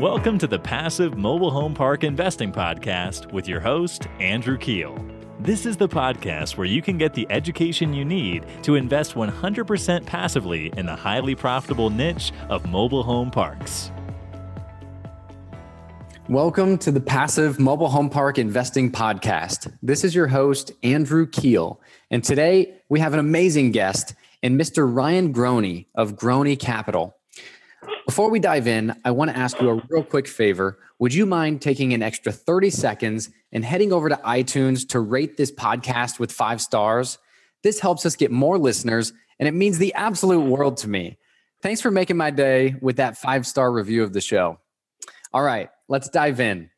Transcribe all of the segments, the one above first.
Welcome to the Passive Mobile Home Park Investing Podcast with your host, Andrew Keel. This is the podcast where you can get the education you need to invest 100% passively in the highly profitable niche of mobile home parks. Welcome to the Passive Mobile Home Park Investing Podcast. This is your host, Andrew Keel. And today we have an amazing guest in Mr. Ryan Groney of Groney Capital. Before we dive in, I want to ask you a real quick favor. Would you mind taking an extra 30 seconds and heading over to iTunes to rate this podcast with five stars? This helps us get more listeners, and it means the absolute world to me. Thanks for making my day with that five star review of the show. All right, let's dive in.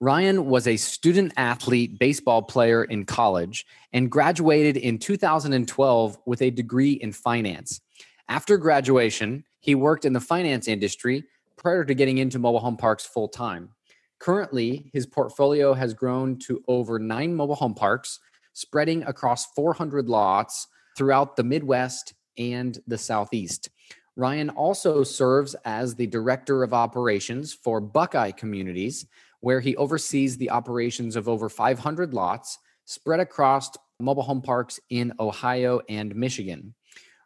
Ryan was a student athlete baseball player in college and graduated in 2012 with a degree in finance. After graduation, he worked in the finance industry prior to getting into mobile home parks full time. Currently, his portfolio has grown to over nine mobile home parks, spreading across 400 lots throughout the Midwest and the Southeast. Ryan also serves as the director of operations for Buckeye Communities, where he oversees the operations of over 500 lots spread across mobile home parks in Ohio and Michigan.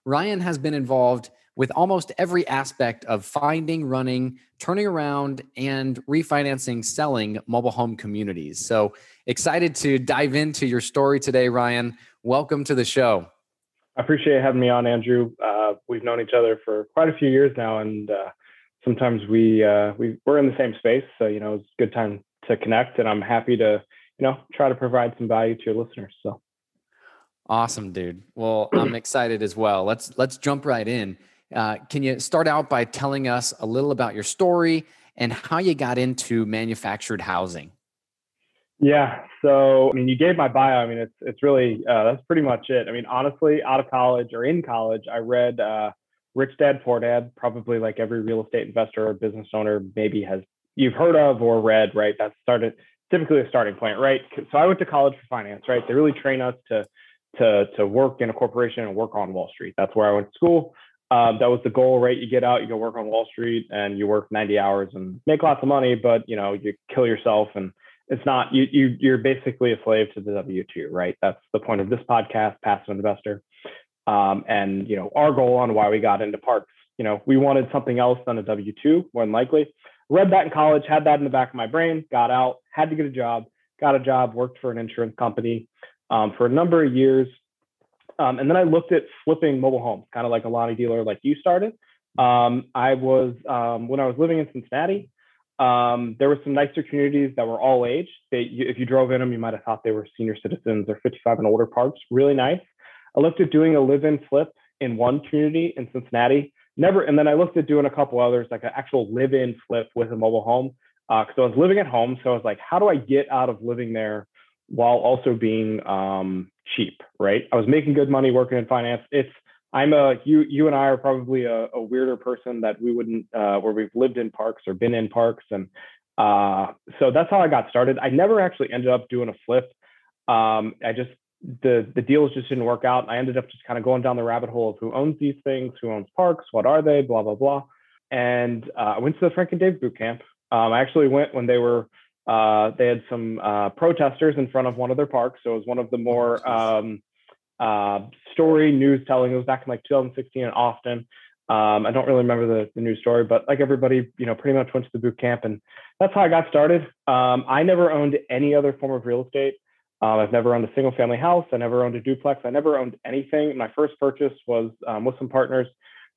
Ryan has been involved with almost every aspect of finding, running, turning around, and refinancing, selling mobile home communities. So excited to dive into your story today, Ryan. Welcome to the show. I appreciate having me on, Andrew. Uh, we've known each other for quite a few years now, and uh, sometimes we uh, we we're in the same space. So you know, it's a good time to connect, and I'm happy to you know try to provide some value to your listeners. So awesome, dude. Well, I'm excited as well. Let's let's jump right in. Uh, can you start out by telling us a little about your story and how you got into manufactured housing? Yeah. So, I mean, you gave my bio. I mean, it's it's really uh, that's pretty much it. I mean, honestly, out of college or in college, I read uh, Rich Dad Poor Dad. Probably like every real estate investor or business owner maybe has you've heard of or read. Right. That started typically a starting point. Right. So I went to college for finance. Right. They really train us to to to work in a corporation and work on Wall Street. That's where I went to school. Um, that was the goal, right? You get out, you go work on Wall Street, and you work 90 hours and make lots of money, but you know you kill yourself and it's not you you you're basically a slave to the W two, right? That's the point of this podcast, Passive Investor. Um, and you know our goal on why we got into parks. You know we wanted something else than a W two, more than likely. Read that in college, had that in the back of my brain, got out, had to get a job, got a job, worked for an insurance company um, for a number of years, um, and then I looked at flipping mobile homes, kind of like a Lonnie dealer, like you started. Um, I was um, when I was living in Cincinnati. Um, there were some nicer communities that were all age. They, you, if you drove in them, you might have thought they were senior citizens or 55 and older parks. Really nice. I looked at doing a live-in flip in one community in Cincinnati. Never, and then I looked at doing a couple others, like an actual live-in flip with a mobile home. Because uh, I was living at home, so I was like, how do I get out of living there while also being um, cheap? Right. I was making good money working in finance. It's I'm a you you and I are probably a, a weirder person that we wouldn't uh, where we've lived in parks or been in parks and uh, so that's how I got started. I never actually ended up doing a flip. Um, I just the the deals just didn't work out. I ended up just kind of going down the rabbit hole of who owns these things, who owns parks, what are they, blah blah blah. And uh, I went to the Frank and Dave boot camp. Um, I actually went when they were uh, they had some uh, protesters in front of one of their parks, so it was one of the more um, uh, story news telling. It was back in like 2016 in Austin. Um, I don't really remember the, the news story, but like everybody, you know, pretty much went to the boot camp, and that's how I got started. Um, I never owned any other form of real estate. Um, I've never owned a single family house. I never owned a duplex. I never owned anything. My first purchase was um, with some partners.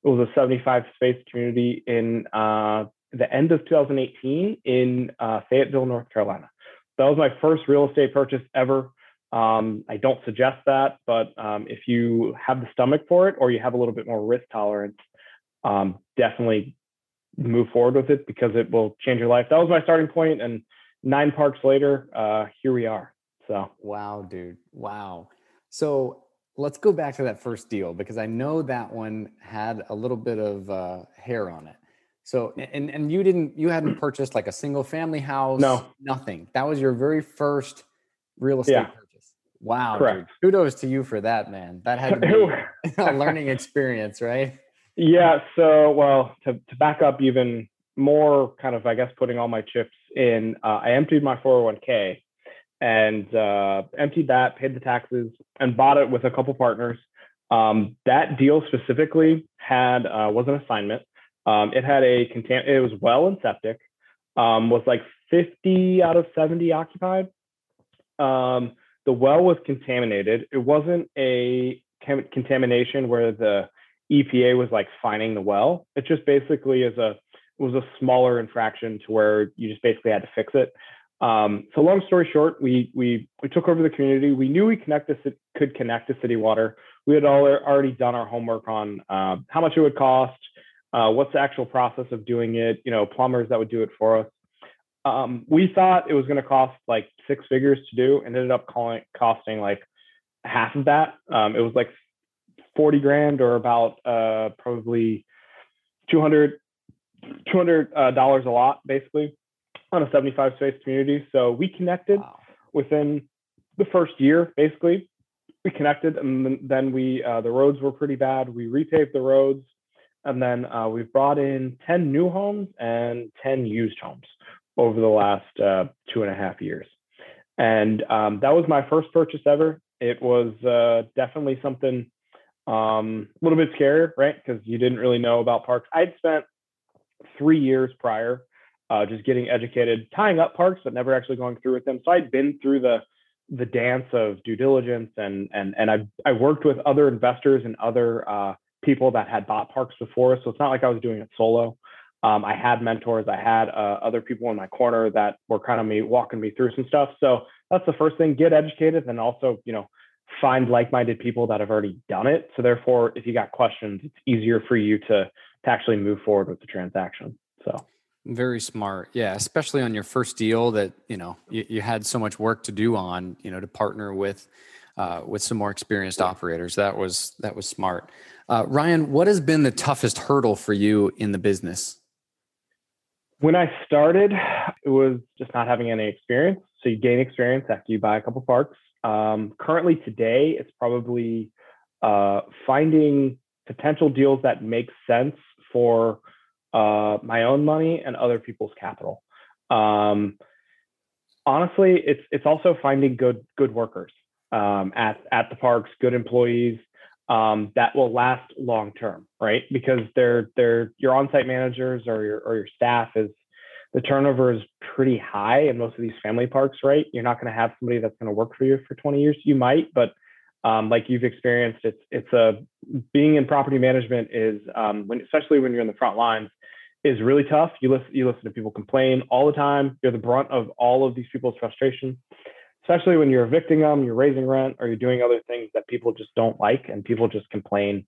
It was a 75 space community in uh, the end of 2018 in uh, Fayetteville, North Carolina. That was my first real estate purchase ever. Um, I don't suggest that, but um, if you have the stomach for it or you have a little bit more risk tolerance, um, definitely move forward with it because it will change your life. That was my starting point, and nine parks later, uh, here we are. So wow, dude, wow. So let's go back to that first deal because I know that one had a little bit of uh, hair on it. So and and you didn't you hadn't purchased like a single family house, no, nothing. That was your very first real estate yeah. Wow. Correct. Dude. Kudos to you for that, man. That had to be a learning experience, right? Yeah. So, well, to, to back up even more kind of, I guess, putting all my chips in, uh, I emptied my 401k and uh, emptied that, paid the taxes, and bought it with a couple partners. Um, that deal specifically had uh, was an assignment. Um, it had a contam- it was well and septic, um, was like 50 out of 70 occupied. Um, the well was contaminated. It wasn't a contamination where the EPA was like fining the well. It just basically is a was a smaller infraction to where you just basically had to fix it. Um, so long story short, we we we took over the community. We knew we connect to, could connect to city water. We had all, already done our homework on uh, how much it would cost, uh, what's the actual process of doing it, you know, plumbers that would do it for us. Um, we thought it was going to cost like six figures to do, and ended up calling, costing like half of that. Um, it was like 40 grand or about uh, probably 200 200 uh, dollars a lot basically on a 75 space community. So we connected wow. within the first year basically. We connected and then we uh, the roads were pretty bad. We repaved the roads and then uh, we've brought in 10 new homes and 10 used homes over the last uh, two and a half years. And um, that was my first purchase ever. It was uh, definitely something um, a little bit scarier, right? Because you didn't really know about parks. I'd spent three years prior uh, just getting educated, tying up parks, but never actually going through with them. So I'd been through the the dance of due diligence, and and and I I worked with other investors and other uh, people that had bought parks before. So it's not like I was doing it solo. Um, I had mentors. I had uh, other people in my corner that were kind of me walking me through some stuff. So that's the first thing: get educated, and also you know find like-minded people that have already done it. So therefore, if you got questions, it's easier for you to to actually move forward with the transaction. So very smart. Yeah, especially on your first deal that, you know, you, you had so much work to do on, you know, to partner with uh, with some more experienced operators. That was that was smart. Uh, Ryan, what has been the toughest hurdle for you in the business? When I started, it was just not having any experience. So you gain experience after you buy a couple parks. Um, currently, today, it's probably uh, finding potential deals that make sense for uh, my own money and other people's capital. Um, honestly, it's it's also finding good good workers um, at at the parks, good employees um, that will last long term, right? Because they're they're your on-site managers or your or your staff is the turnover is pretty high in most of these family parks, right? You're not going to have somebody that's going to work for you for 20 years. You might, but um, like you've experienced, it's it's a being in property management is um, when especially when you're in the front lines is really tough. You listen you listen to people complain all the time. You're the brunt of all of these people's frustration, especially when you're evicting them, you're raising rent, or you're doing other things that people just don't like, and people just complain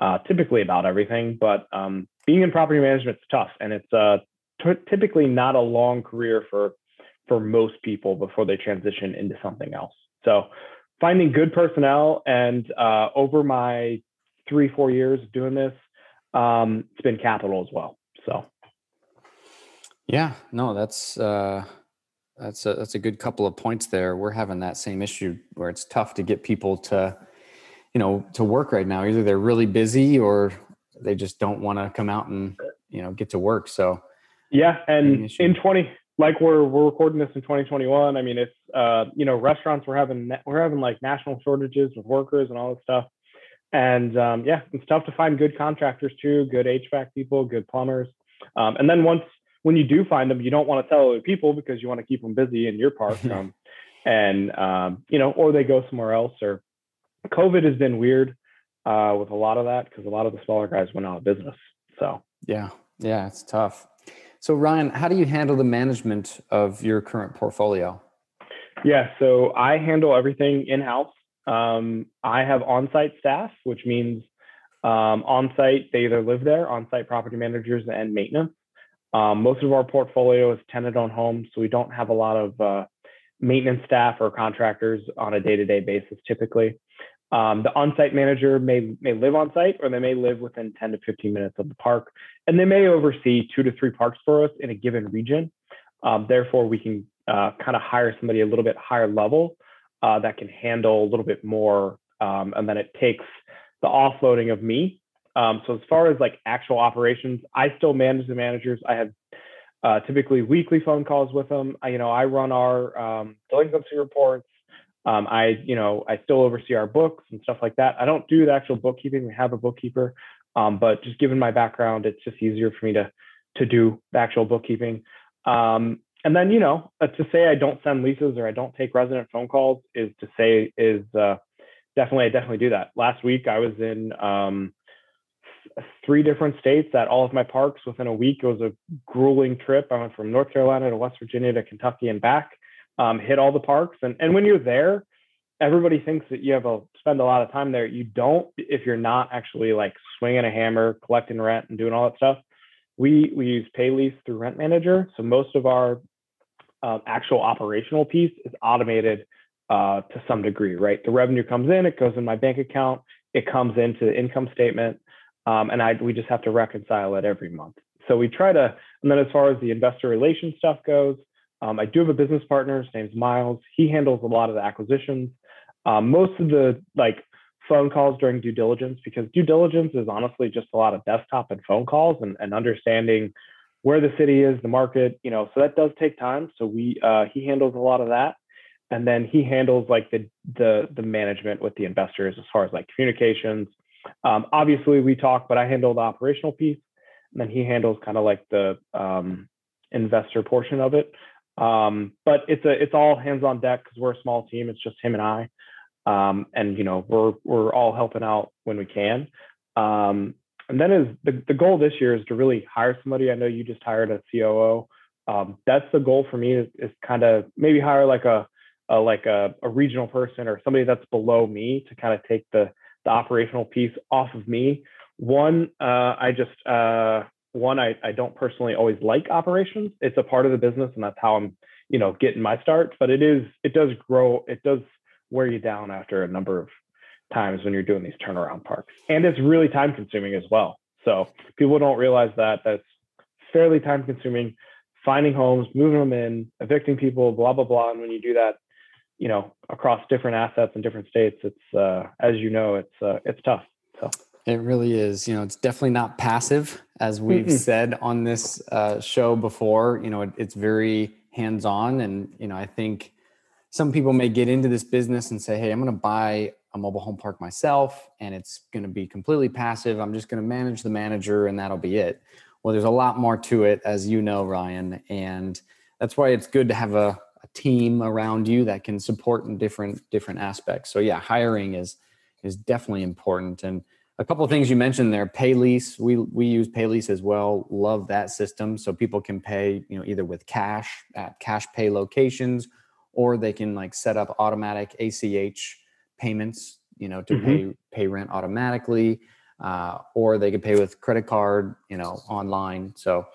uh, typically about everything. But um, being in property management is tough, and it's uh, t- typically not a long career for for most people before they transition into something else. So finding good personnel and uh, over my three four years doing this um, it's been capital as well so yeah no that's uh, that's a that's a good couple of points there we're having that same issue where it's tough to get people to you know to work right now either they're really busy or they just don't want to come out and you know get to work so yeah and in 20 like we're we're recording this in 2021. I mean, it's uh, you know, restaurants we're having we're having like national shortages with workers and all this stuff. And um, yeah, it's tough to find good contractors too, good HVAC people, good plumbers. Um, and then once when you do find them, you don't want to tell other people because you want to keep them busy in your park. Um, and um, you know, or they go somewhere else. Or COVID has been weird uh, with a lot of that because a lot of the smaller guys went out of business. So yeah, yeah, it's tough. So, Ryan, how do you handle the management of your current portfolio? Yeah, so I handle everything in house. Um, I have on site staff, which means um, on site, they either live there, on site property managers and maintenance. Um, most of our portfolio is tenant owned homes, so we don't have a lot of uh, maintenance staff or contractors on a day to day basis typically. Um, the on-site manager may may live on site, or they may live within 10 to 15 minutes of the park, and they may oversee two to three parks for us in a given region. Um, therefore, we can uh, kind of hire somebody a little bit higher level uh, that can handle a little bit more, um, and then it takes the offloading of me. Um, so as far as like actual operations, I still manage the managers. I have uh, typically weekly phone calls with them. I, you know, I run our um, delinquency reports. Um, I, you know, I still oversee our books and stuff like that. I don't do the actual bookkeeping. We have a bookkeeper, um, but just given my background, it's just easier for me to to do the actual bookkeeping. Um, and then, you know, uh, to say I don't send leases or I don't take resident phone calls is to say is uh, definitely I definitely do that. Last week I was in um, three different states at all of my parks within a week. It was a grueling trip. I went from North Carolina to West Virginia to Kentucky and back. Um, hit all the parks, and and when you're there, everybody thinks that you have to spend a lot of time there. You don't if you're not actually like swinging a hammer, collecting rent, and doing all that stuff. We we use Paylease through Rent Manager, so most of our um, actual operational piece is automated uh, to some degree, right? The revenue comes in, it goes in my bank account, it comes into the income statement, um, and I we just have to reconcile it every month. So we try to, and then as far as the investor relations stuff goes, um, I do have a business partner. His name's Miles. He handles a lot of the acquisitions. Um, most of the like phone calls during due diligence, because due diligence is honestly just a lot of desktop and phone calls and, and understanding where the city is, the market, you know. So that does take time. So we uh, he handles a lot of that, and then he handles like the the the management with the investors as far as like communications, um, obviously, we talk, but I handle the operational piece, and then he handles kind of like the um, investor portion of it. Um, but it's a it's all hands on deck because we're a small team. It's just him and I, um, and you know we're we're all helping out when we can. Um, and then is the, the goal this year is to really hire somebody. I know you just hired a COO. Um, that's the goal for me is, is kind of maybe hire like a, a like a, a regional person or somebody that's below me to kind of take the the operational piece off of me. One, uh, I just uh, one I, I don't personally always like operations. It's a part of the business, and that's how I'm you know getting my start. But it is it does grow. It does wear you down after a number of times when you're doing these turnaround parks, and it's really time consuming as well. So people don't realize that that's fairly time consuming. Finding homes, moving them in, evicting people, blah blah blah. And when you do that, you know across different assets in different states it's uh, as you know it's uh, it's tough so. It really is you know it's definitely not passive as we've Mm-mm. said on this uh, show before you know it, it's very hands on and you know i think some people may get into this business and say hey i'm going to buy a mobile home park myself and it's going to be completely passive. I'm just going to manage the manager and that'll be it. Well there's a lot more to it as you know ryan and that's why it's good to have a team around you that can support in different different aspects. So yeah, hiring is is definitely important. And a couple of things you mentioned there, Paylease. We we use Paylease as well. Love that system. So people can pay, you know, either with cash at cash pay locations, or they can like set up automatic ACH payments, you know, to mm-hmm. pay pay rent automatically. Uh, or they could pay with credit card, you know, online. So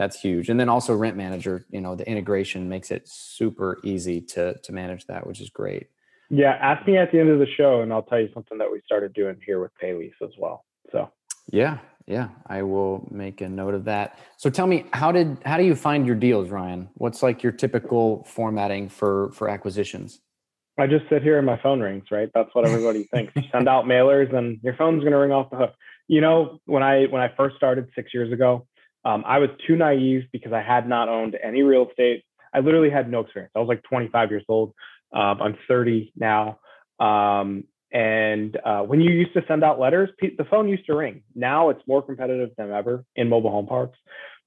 that's huge. And then also rent manager you know the integration makes it super easy to to manage that which is great. Yeah ask me at the end of the show and i'll tell you something that we started doing here with paylease as well so. Yeah yeah i will make a note of that. So tell me how did how do you find your deals ryan? What's like your typical formatting for for acquisitions? I just sit here and my phone rings right? That's what everybody thinks. Send out mailers and your phone's going to ring off the hook. You know when i when i first started six years ago um, I was too naive because I had not owned any real estate. I literally had no experience. I was like 25 years old. Um, I'm 30 now. Um, and uh, when you used to send out letters, the phone used to ring. Now it's more competitive than ever in mobile home parks.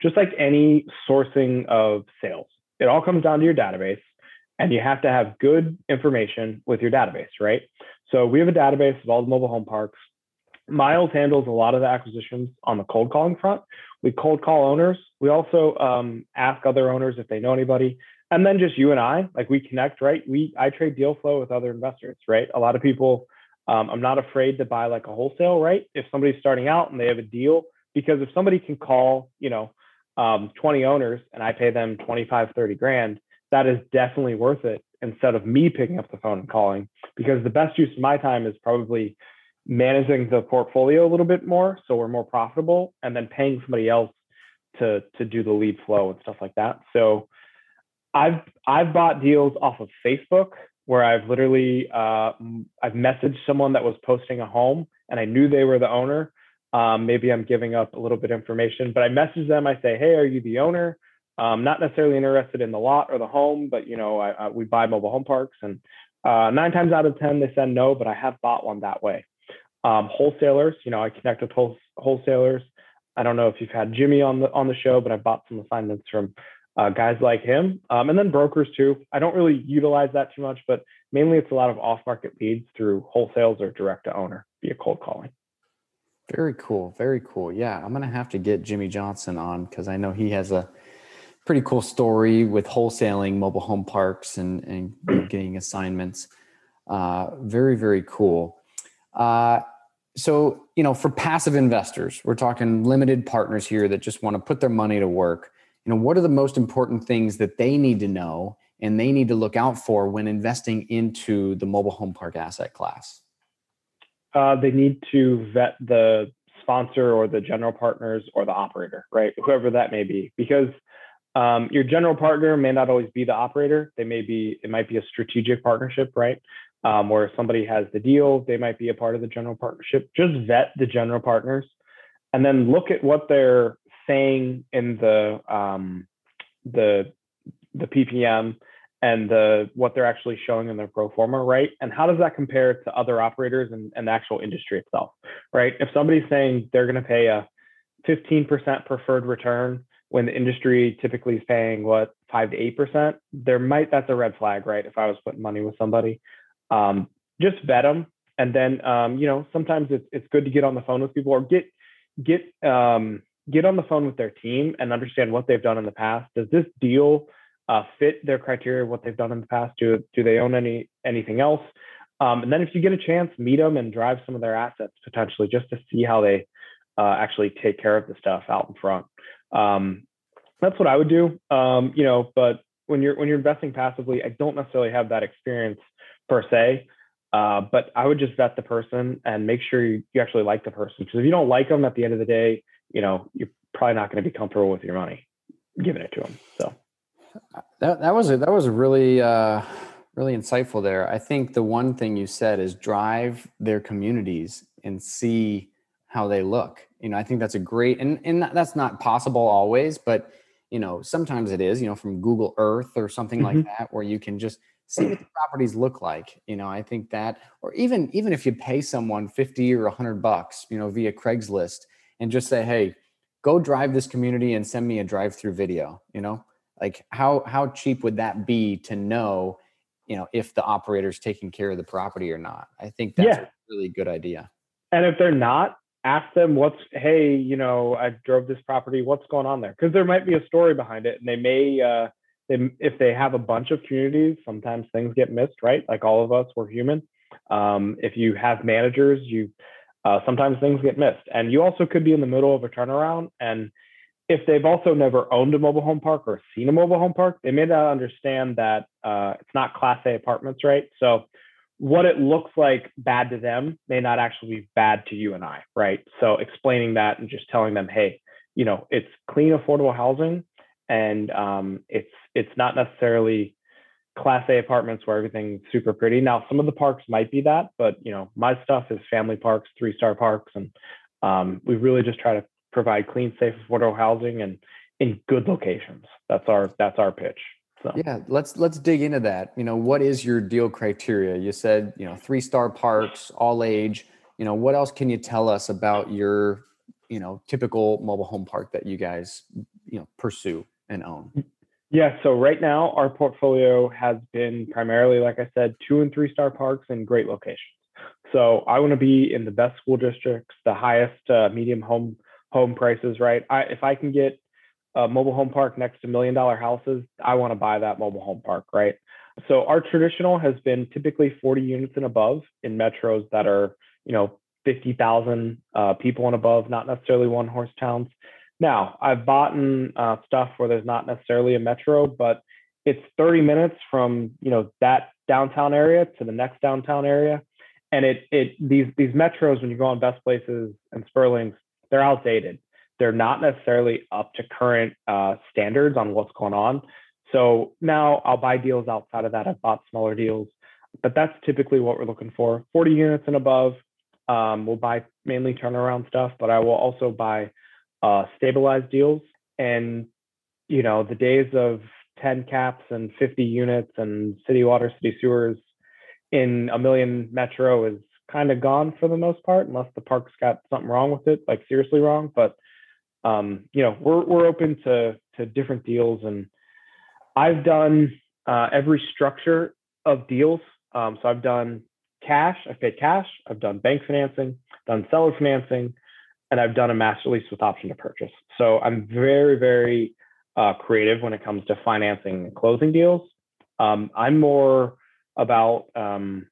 Just like any sourcing of sales, it all comes down to your database, and you have to have good information with your database, right? So we have a database of all the mobile home parks. Miles handles a lot of the acquisitions on the cold calling front. We cold call owners. We also um, ask other owners if they know anybody, and then just you and I, like we connect, right? We I trade deal flow with other investors, right? A lot of people. Um, I'm not afraid to buy like a wholesale, right? If somebody's starting out and they have a deal, because if somebody can call, you know, um, 20 owners and I pay them 25, 30 grand, that is definitely worth it instead of me picking up the phone and calling because the best use of my time is probably managing the portfolio a little bit more so we're more profitable and then paying somebody else to to do the lead flow and stuff like that. So i've i've bought deals off of facebook where i've literally uh, i've messaged someone that was posting a home and i knew they were the owner. Um, maybe i'm giving up a little bit of information but i message them i say hey are you the owner? Um, not necessarily interested in the lot or the home, but you know, I, I, we buy mobile home parks, and uh, nine times out of ten they said no, but I have bought one that way. Um, wholesalers, you know, I connect with wholesalers. I don't know if you've had Jimmy on the on the show, but I bought some assignments from uh, guys like him, um, and then brokers too. I don't really utilize that too much, but mainly it's a lot of off-market leads through wholesales or direct to owner via cold calling. Very cool, very cool. Yeah, I'm gonna have to get Jimmy Johnson on because I know he has a pretty cool story with wholesaling mobile home parks and and getting assignments. Uh, very very cool. Uh, so you know, for passive investors, we're talking limited partners here that just want to put their money to work. You know what are the most important things that they need to know and they need to look out for when investing into the mobile home park asset class? Uh, they need to vet the sponsor or the general partners or the operator right? Whoever that may be. Because um, your general partner may not always be the operator. They may be it might be a strategic partnership right um, where somebody has the deal they might be a part of the general partnership. Just vet the general partners and then look at what they're saying in the um, the the ppm and the what they're actually showing in their pro forma right? And how does that compare to other operators and, and the actual industry itself right? If somebody's saying they're going to pay a 15% preferred return when the industry typically is paying what 5 to 8% there might that's a red flag right? If i was putting money with somebody um, just vet them and then um, you know sometimes it's, it's good to get on the phone with people or get get um, get on the phone with their team and understand what they've done in the past. Does this deal uh, fit their criteria what they've done in the past? Do do they own any anything else? Um, and then if you get a chance, meet them and drive some of their assets potentially just to see how they uh, actually take care of the stuff out in front. Um, that's what I would do. Um, you know, but when you're when you're investing passively, I don't necessarily have that experience per se. Uh, but I would just vet the person and make sure you, you actually like the person. Because if you don't like them at the end of the day, you know, you're probably not going to be comfortable with your money giving it to them. So that that was a, that was really uh, really insightful there. I think the one thing you said is drive their communities and see how they look. You know, I think that's a great and and that's not possible always, but you know, sometimes it is. You know, from Google Earth or something mm-hmm. like that, where you can just see what the properties look like you know i think that or even even if you pay someone 50 or 100 bucks you know via craigslist and just say, hey, go drive this community and send me a drive through video, you know? Like how how cheap would that be to know, you know, if the operator's taking care of the property or not? I think that's yeah. a really good idea. And if they're not, ask them what's hey, you know, I drove this property, what's going on there? Because there might be a story behind it and they may uh if they have a bunch of communities, sometimes things get missed, right? Like all of us, we're human. Um, if you have managers, you uh, sometimes things get missed. And you also could be in the middle of a turnaround. And if they've also never owned a mobile home park or seen a mobile home park, they may not understand that uh, it's not Class A apartments, right? So what it looks like bad to them may not actually be bad to you and I, right? So explaining that and just telling them, hey, you know, it's clean, affordable housing, and um, it's it's not necessarily class A apartments where everything's super pretty. Now, some of the parks might be that, but you know, my stuff is family parks, three star parks, and um, we really just try to provide clean, safe, affordable housing and in good locations. That's our that's our pitch. So. Yeah, let's let's dig into that. You know, what is your deal criteria? You said you know three star parks, all age. You know, what else can you tell us about your you know typical mobile home park that you guys you know pursue and own? Yeah, so right now our portfolio has been primarily, like I said, two and three star parks in great locations. So I want to be in the best school districts, the highest uh, medium home home prices. Right, I, if I can get a mobile home park next to million dollar houses, I want to buy that mobile home park. Right. So our traditional has been typically 40 units and above in metros that are, you know, 50,000 uh, people and above, not necessarily one horse towns. Now, I've bought uh, stuff where there's not necessarily a metro, but it's 30 minutes from you know that downtown area to the next downtown area, and it it these these metros when you go on Best Places and Sperling's, they're outdated. They're not necessarily up to current uh, standards on what's going on. So now I'll buy deals outside of that. I've bought smaller deals, but that's typically what we're looking for. 40 units and above. Um, we'll buy mainly turnaround stuff, but I will also buy uh, stabilized deals. And you know, the days of 10 caps and 50 units and city water, city sewers in a million metro is kind of gone for the most part, unless the park's got something wrong with it, like seriously wrong. But um, you know, we're we're open to to different deals, and I've done uh, every structure of deals. Um, so I've done cash, I've paid cash, I've done bank financing, done seller financing, and I've done a master lease with option to purchase. So I'm very, very uh, creative when it comes to financing and closing deals. Um, I'm more about um,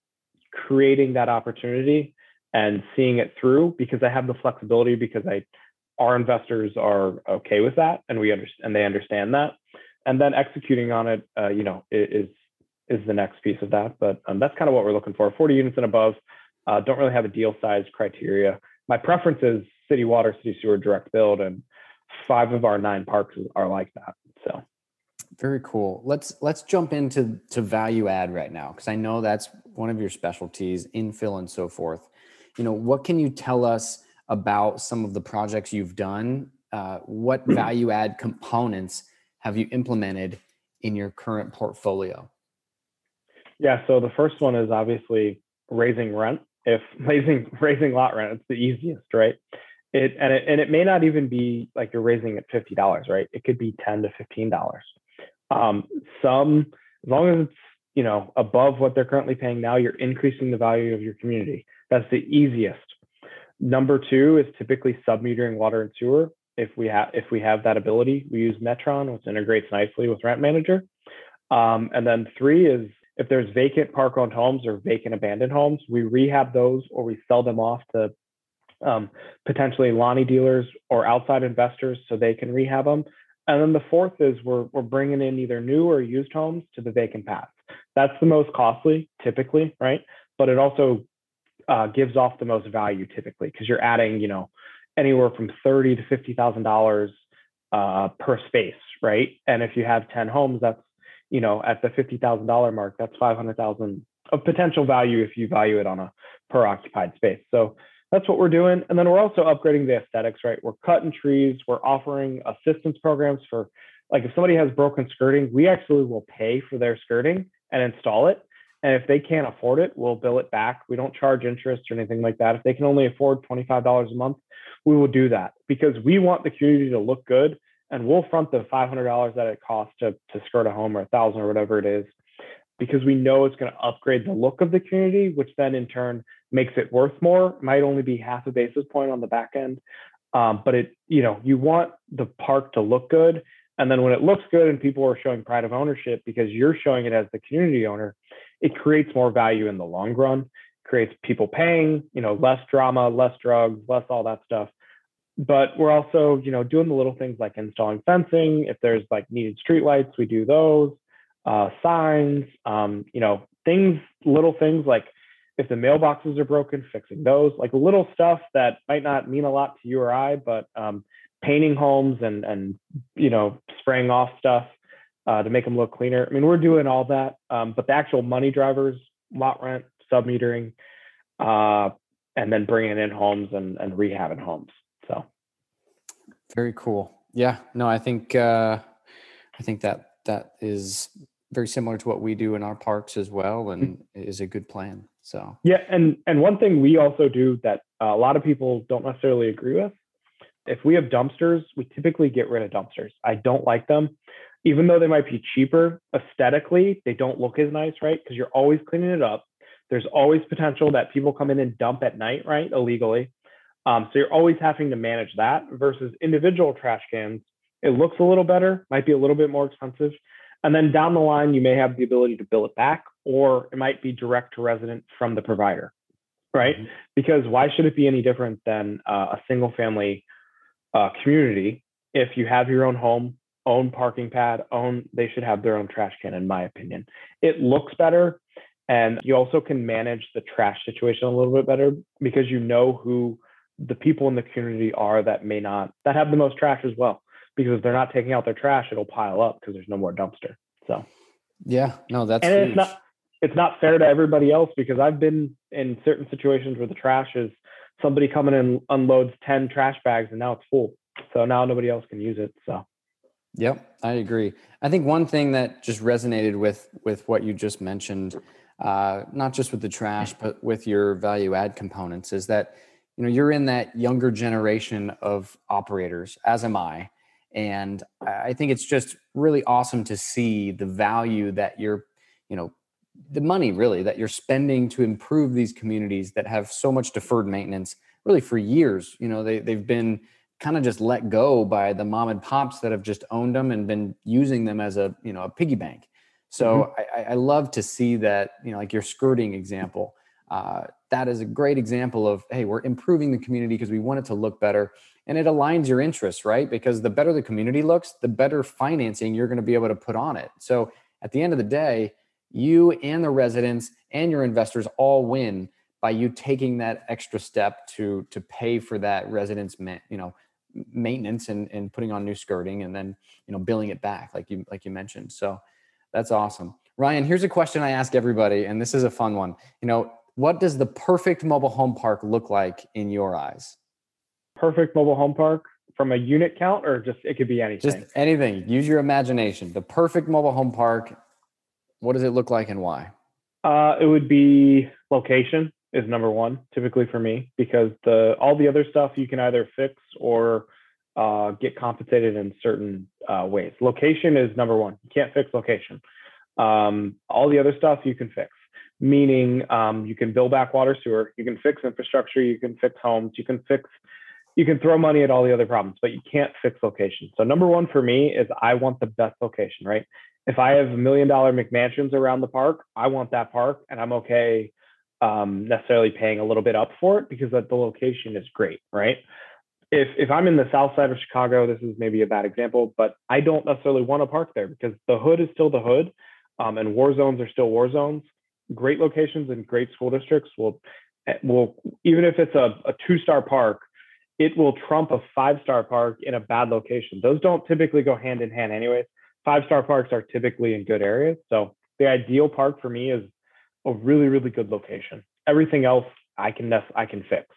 creating that opportunity and seeing it through because I have the flexibility because I our investors are okay with that and we understand and they understand that and then executing on it uh, you know is is the next piece of that but um, that's kind of what we're looking for 40 units and above uh, don't really have a deal size criteria my preference is city water city sewer direct build and five of our nine parks are like that so very cool let's let's jump into to value add right now because i know that's one of your specialties infill and so forth you know what can you tell us about some of the projects you've done. Uh, what value add components have you implemented in your current portfolio? Yeah, so the first one is obviously raising rent. If raising raising lot rent, it's the easiest, right? It and it and it may not even be like you're raising it fifty dollars, right? It could be ten to fifteen dollars. Um, some as long as it's you know above what they're currently paying now, you're increasing the value of your community. That's the easiest Number two is typically submetering water and sewer. If we have if we have that ability, we use Metron, which integrates nicely with Rent Manager. Um, and then three is if there's vacant park-owned homes or vacant abandoned homes, we rehab those or we sell them off to um, potentially Lonnie dealers or outside investors so they can rehab them. And then the fourth is we're, we're bringing in either new or used homes to the vacant paths. That's the most costly typically, right? But it also uh, gives off the most value typically because you're adding, you know, anywhere from thirty to fifty thousand uh, dollars per space, right? And if you have ten homes, that's you know at the fifty thousand dollar mark, that's five hundred thousand of potential value if you value it on a per occupied space. So that's what we're doing. And then we're also upgrading the aesthetics, right? We're cutting trees. We're offering assistance programs for like if somebody has broken skirting, we actually will pay for their skirting and install it. And if they can't afford it, we'll bill it back. We don't charge interest or anything like that. If they can only afford $25 a month, we will do that because we want the community to look good and we'll front the $500 that it costs to, to skirt a home or a thousand or whatever it is because we know it's going to upgrade the look of the community, which then in turn makes it worth more. Might only be half a basis point on the back end. Um, but it, you know, you want the park to look good. And then when it looks good and people are showing pride of ownership because you're showing it as the community owner, it creates more value in the long run creates people paying you know less drama less drugs less all that stuff but we're also you know doing the little things like installing fencing if there's like needed street lights we do those uh, signs um, you know things little things like if the mailboxes are broken fixing those like little stuff that might not mean a lot to you or i but um, painting homes and and you know spraying off stuff uh, to make them look cleaner. I mean, we're doing all that, um, but the actual money drivers, lot rent, submetering, uh, and then bringing in homes and, and rehabbing homes. So, very cool. Yeah, no, I think uh, I think that that is very similar to what we do in our parks as well, and mm-hmm. is a good plan. So yeah, and and one thing we also do that uh, a lot of people don't necessarily agree with. If we have dumpsters, we typically get rid of dumpsters. I don't like them even though they might be cheaper aesthetically, they don't look as nice, right? Because you're always cleaning it up. There's always potential that people come in and dump at night, right? Illegally. Um, so you're always having to manage that versus individual trash cans. It looks a little better, might be a little bit more expensive. And then down the line, you may have the ability to bill it back, or it might be direct to resident from the provider, right? Mm-hmm. Because why should it be any different than uh, a single family uh, community if you have your own home, own parking pad, own they should have their own trash can in my opinion. It looks better and you also can manage the trash situation a little bit better because you know who the people in the community are that may not that have the most trash as well because if they're not taking out their trash it'll pile up because there's no more dumpster. So yeah, no that's and huge. it's not it's not fair to everybody else because I've been in certain situations where the trash is somebody coming and unloads 10 trash bags and now it's full. So now nobody else can use it. So Yep, I agree. I think one thing that just resonated with with what you just mentioned, uh, not just with the trash, but with your value add components, is that you know you're in that younger generation of operators, as am I, and I think it's just really awesome to see the value that you're, you know, the money really that you're spending to improve these communities that have so much deferred maintenance, really for years. You know, they they've been kind of just let go by the mom and pops that have just owned them and been using them as a you know a piggy bank. So mm-hmm. I, I, love to see that you know like your skirting example. Uh, that is a great example of hey we're improving the community because we want it to look better. And it aligns your interests right? Because the better the community looks the better financing you're going to be able to put on it. So at the end of the day you and the residents and your investors all win by you taking that extra step to to pay for that residence you know maintenance and, and putting on new skirting and then you know billing it back like you like you mentioned. So that's awesome. Ryan here's a question i ask everybody and this is a fun one. You know what does the perfect mobile home park look like in your eyes perfect mobile home park from a unit count or just it could be anything just anything use your imagination the perfect mobile home park what does it look like and why uh, it would be location is number one typically for me because the all the other stuff you can either fix or uh, get compensated in certain uh, ways. Location is number one. You can't fix location. Um, all the other stuff you can fix, meaning um, you can build back water sewer, you can fix infrastructure, you can fix homes, you can fix, you can throw money at all the other problems, but you can't fix location. So number one for me is I want the best location, right? If I have a million dollar McMansions around the park, I want that park, and I'm okay um, necessarily paying a little bit up for it because the location is great, right? If if I'm in the south side of Chicago, this is maybe a bad example, but I don't necessarily want to park there because the hood is still the hood, um, and war zones are still war zones. Great locations and great school districts will eh, will even if it's a, a two star park, it will trump a five star park in a bad location. Those don't typically go hand in hand, anyways. Five star parks are typically in good areas, so the ideal park for me is a really really good location. Everything else I can I can fix.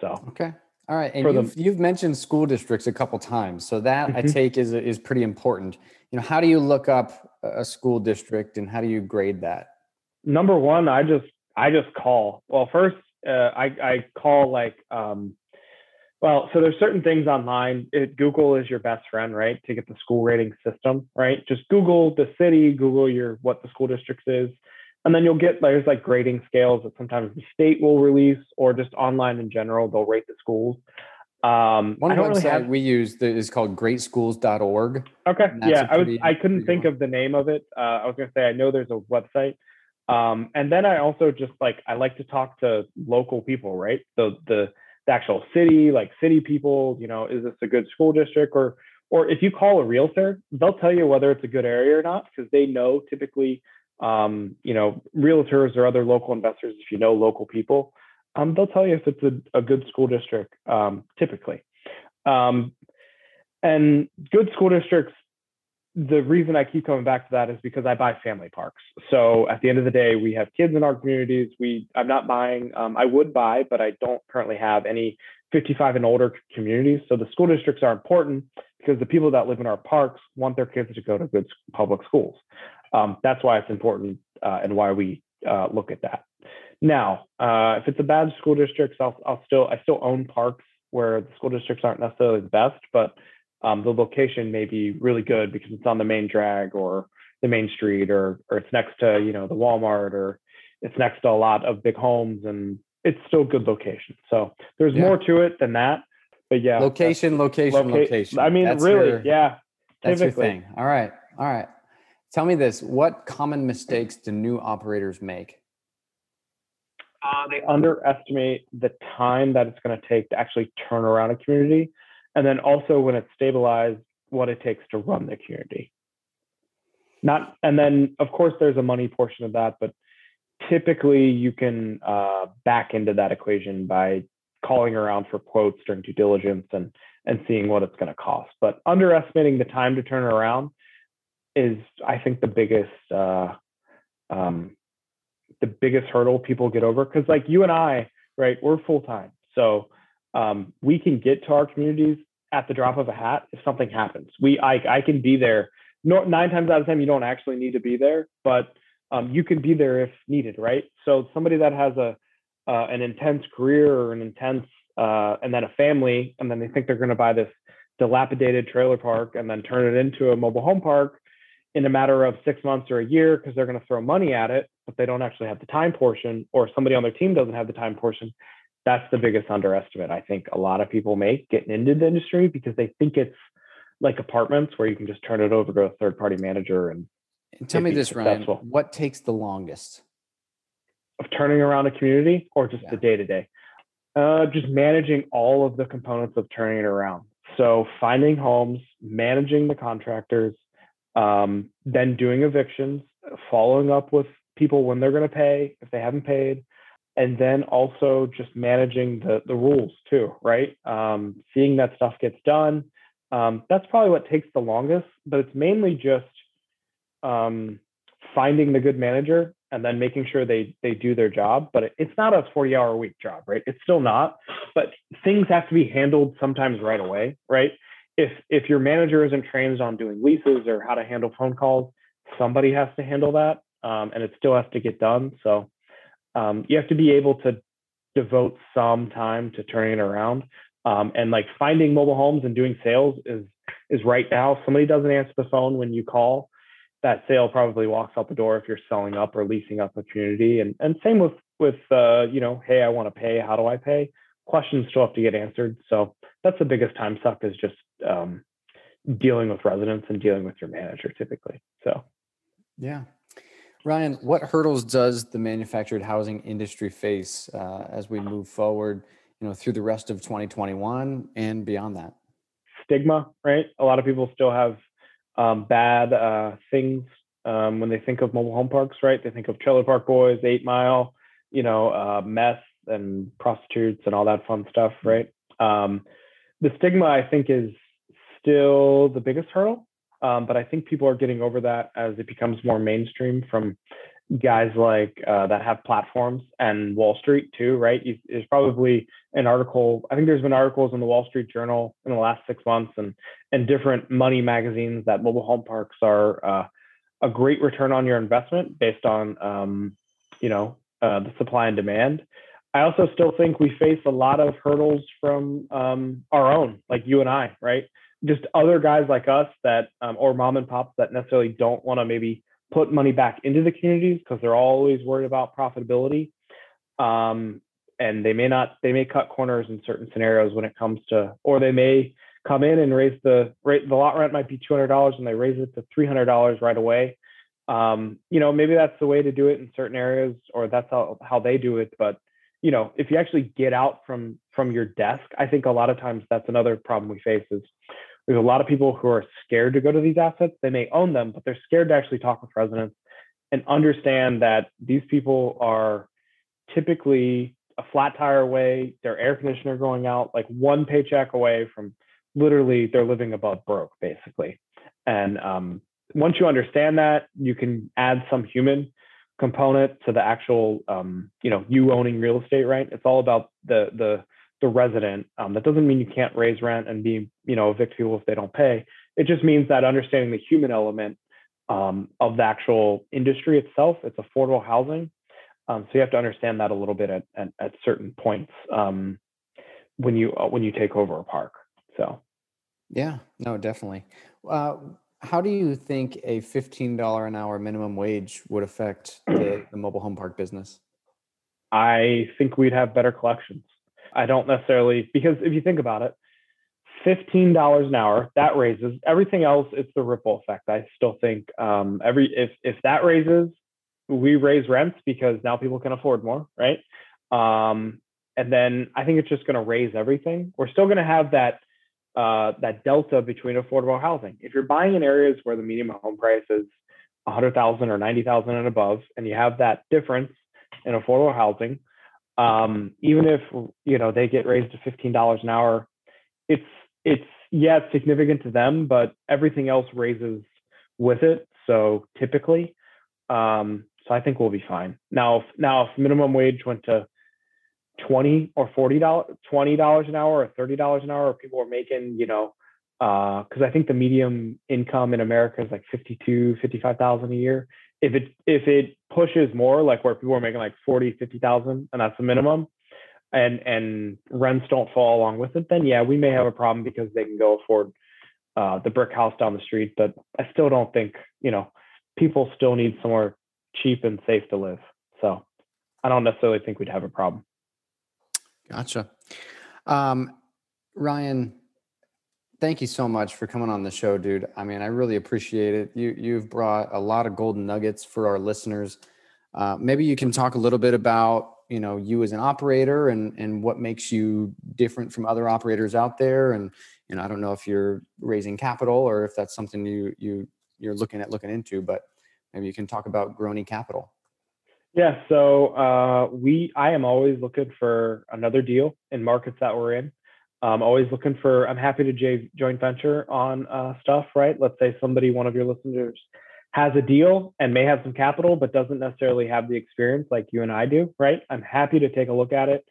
So okay. All right, and you've, the, you've mentioned school districts a couple times, so that mm-hmm. I take is is pretty important. You know, how do you look up a school district and how do you grade that? Number one, I just I just call. Well, first uh, I I call like um, well, so there's certain things online. It, Google is your best friend, right? To get the school rating system, right? Just Google the city, Google your what the school district is, and then you'll get there's like grading scales that sometimes the state will release or just online in general they'll rate the schools um, one website really have... we use is called greatschools.org okay yeah i was i couldn't think of the name of it uh, i was going to say i know there's a website um, and then i also just like i like to talk to local people right So the the actual city like city people you know is this a good school district or or if you call a realtor they'll tell you whether it's a good area or not because they know typically um, you know, realtors or other local investors, if you know local people, um, they'll tell you if it's a, a good school district, um, typically. Um, and good school districts, the reason I keep coming back to that is because I buy family parks. So at the end of the day, we have kids in our communities. We, I'm not buying, um, I would buy, but I don't currently have any 55 and older communities. So the school districts are important because the people that live in our parks want their kids to go to good public schools. Um, that's why it's important uh, and why we uh, look at that. Now, uh, if it's a bad school district, I'll, I'll still I still own parks where the school districts aren't necessarily the best, but um, the location may be really good because it's on the main drag or the main street or or it's next to you know the Walmart or it's next to a lot of big homes and it's still good location. So there's yeah. more to it than that. But yeah, location, location, loca- location. I mean, that's really, your, yeah. That's typically. your thing. All right, all right. Tell me this: What common mistakes do new operators make? Uh, they underestimate the time that it's going to take to actually turn around a community, and then also when it's stabilized, what it takes to run the community. Not, and then of course there's a money portion of that, but typically you can uh, back into that equation by calling around for quotes during due diligence and and seeing what it's going to cost. But underestimating the time to turn around is I think the biggest uh, um, the biggest hurdle people get over because like you and I, right, we're full time, so um, we can get to our communities at the drop of a hat if something happens. We I I can be there. No, nine times out of ten, you don't actually need to be there, but um, you can be there if needed, right? So somebody that has a uh, an intense career or an intense uh, and then a family, and then they think they're going to buy this dilapidated trailer park and then turn it into a mobile home park in a matter of six months or a year because they're going to throw money at it, but they don't actually have the time portion, or somebody on their team doesn't have the time portion. That's the biggest underestimate I think a lot of people make getting into the industry because they think it's like apartments where you can just turn it over to a third party manager and, and tell me this, successful. Ryan. What takes the longest? Of turning around a community or just yeah. the day to day? Just managing all of the components of turning it around. So finding homes, managing the contractors, um, then doing evictions, following up with people when they're going to pay if they haven't paid, and then also just managing the the rules too, right? Um, seeing that stuff gets done. Um, that's probably what takes the longest, but it's mainly just um, finding the good manager and then making sure they they do their job. But it's not a 40 hour a week job, right? It's still not. But things have to be handled sometimes right away, right? If if your manager isn't trained on doing leases or how to handle phone calls, somebody has to handle that, um, and it still has to get done. So um, you have to be able to devote some time to turning it around. Um, and like finding mobile homes and doing sales is is right now. Somebody doesn't answer the phone when you call that sale probably walks out the door if you're selling up or leasing up a community. And and same with with uh, you know, hey, I want to pay. How do I pay? Questions still have to get answered. So that's the biggest time suck is just um, dealing with residents and dealing with your manager typically. So yeah. Ryan, what hurdles does the manufactured housing industry face uh, as we move forward, you know, through the rest of 2021 and beyond that? Stigma, right? A lot of people still have um, bad uh, things um, when they think of mobile home parks, right? They think of trailer park boys, eight mile, you know, uh, meth and prostitutes and all that fun stuff, mm-hmm. right? Um, the stigma, I think, is still the biggest hurdle, um, but I think people are getting over that as it becomes more mainstream from guys like uh, that have platforms and Wall Street too, right? There's probably an article. I think there's been articles in the Wall Street Journal in the last six months and and different money magazines that mobile home parks are uh, a great return on your investment based on um, you know uh, the supply and demand. I also still think we face a lot of hurdles from um, our own, like you and I, right? Just other guys like us that, um, or mom and pops that necessarily don't want to maybe put money back into the communities because they're always worried about profitability. Um, and they may not, they may cut corners in certain scenarios when it comes to, or they may come in and raise the rate. The lot rent might be $200 and they raise it to $300 right away. Um, you know, maybe that's the way to do it in certain areas, or that's how, how they do it. But you know, if you actually get out from from your desk, I think a lot of times that's another problem we face is there's a lot of people who are scared to go to these assets. They may own them, but they're scared to actually talk with residents and understand that these people are typically a flat tire away, their air conditioner going out, like one paycheck away from literally they're living above broke, basically. And um, once you understand that, you can add some human component to the actual, um, you know, you owning real estate, right? It's all about the the the resident. Um, that doesn't mean you can't raise rent and be, you know, evict people if they don't pay. It just means that understanding the human element um, of the actual industry itself, it's affordable housing. Um, so you have to understand that a little bit at, at, at certain points um, when you uh, when you take over a park. So, yeah, no, definitely. Uh, how do you think a fifteen dollar an hour minimum wage would affect the, the mobile home park business? I think we'd have better collections. I don't necessarily because if you think about it, fifteen dollars an hour that raises everything else. It's the ripple effect. I still think um, every if if that raises, we raise rents because now people can afford more, right? Um, and then I think it's just going to raise everything. We're still going to have that uh, that delta between affordable housing. If you're buying in areas where the median home price is 100,000 or 90,000 and above, and you have that difference in affordable housing, um, even if you know they get raised to fifteen dollars an hour, it's it's yeah it's significant to them, but everything else raises with it. So typically, um, so I think we'll be fine. Now, if, now if minimum wage went to twenty or forty dollars, twenty dollars an hour or thirty dollars an hour, people are making, you know, because uh, I think the medium income in America is like 52, 55,000 a year. If it if it pushes more, like where people are making like 40, 50,000, and that's the minimum, and and rents don't fall along with it, then yeah, we may have a problem because they can go afford uh, the brick house down the street. But I still don't think you know people still need somewhere cheap and safe to live. So I don't necessarily think we'd have a problem. Gotcha. Um, Ryan, thank you so much for coming on the show, dude. I mean, I really appreciate it. You you've brought a lot of golden nuggets for our listeners. Uh, maybe you can talk a little bit about you know you as an operator and and what makes you different from other operators out there. And you know, I don't know if you're raising capital or if that's something you you you're looking at looking into, but maybe you can talk about Groene Capital. Yeah, so uh, we I am always looking for another deal in markets that we're in. I'm always looking for. I'm happy to j- joint venture on uh, stuff. Right? Let's say somebody, one of your listeners, has a deal and may have some capital, but doesn't necessarily have the experience like you and I do. Right? I'm happy to take a look at it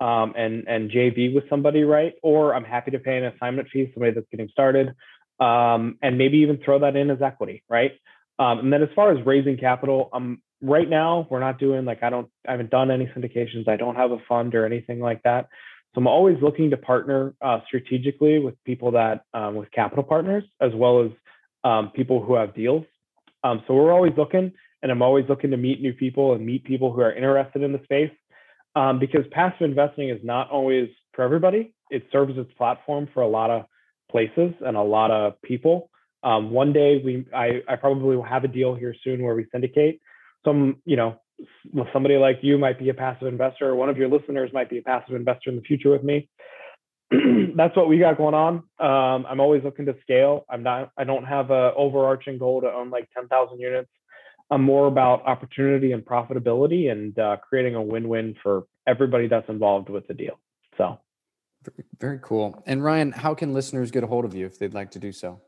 um, and and JV with somebody. Right? Or I'm happy to pay an assignment fee somebody that's getting started, um, and maybe even throw that in as equity. Right? Um, and then as far as raising capital, um, right now we're not doing like I don't I haven't done any syndications. I don't have a fund or anything like that. So I'm always looking to partner uh, strategically with people that um, with capital partners as well as um, people who have deals. Um, so we're always looking, and I'm always looking to meet new people and meet people who are interested in the space um, because passive investing is not always for everybody. It serves as platform for a lot of places and a lot of people. Um, one day we I, I probably will have a deal here soon where we syndicate some you know somebody like you might be a passive investor, or one of your listeners might be a passive investor in the future with me. That's what we got going on. Um, I'm always looking to scale. I'm not. I don't have an overarching goal to own like 10,000 units. I'm more about opportunity and profitability and uh, creating a win-win for everybody that's involved with the deal. So, very cool. And Ryan, how can listeners get a hold of you if they'd like to do so?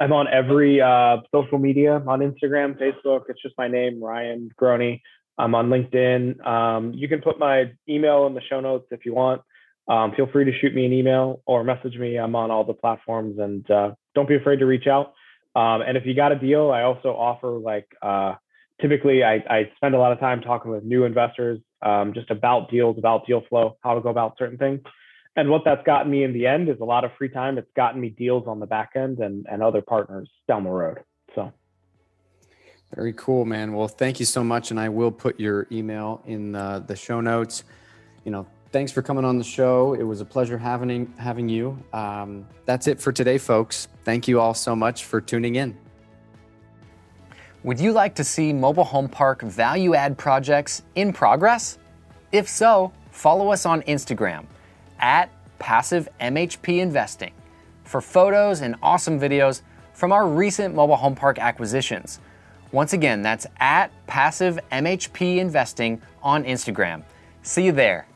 I'm on every uh, social media on Instagram, Facebook. It's just my name, Ryan Groene. I'm on LinkedIn. Um, you can put my email in the show notes if you want. Um, feel free to shoot me an email or message me. I'm on all the platforms and uh, don't be afraid to reach out. Um, and if you got a deal, I also offer like uh, typically I, I, spend a lot of time talking with new investors um, just about deals, about deal flow, how to go about certain things and what that's gotten me in the end is a lot of free time. It's gotten me deals on the back end and, and other partners down the road. So very cool, man. Well, thank you so much. And I will put your email in uh, the show notes. You know, thanks for coming on the show. It was a pleasure having, having you. Um, that's it for today, folks. Thank you all so much for tuning in. Would you like to see mobile home park value add projects in progress? If so, follow us on Instagram at Passive MHP Investing for photos and awesome videos from our recent mobile home park acquisitions. Once again, that's at Passive MHP Investing on Instagram. See you there.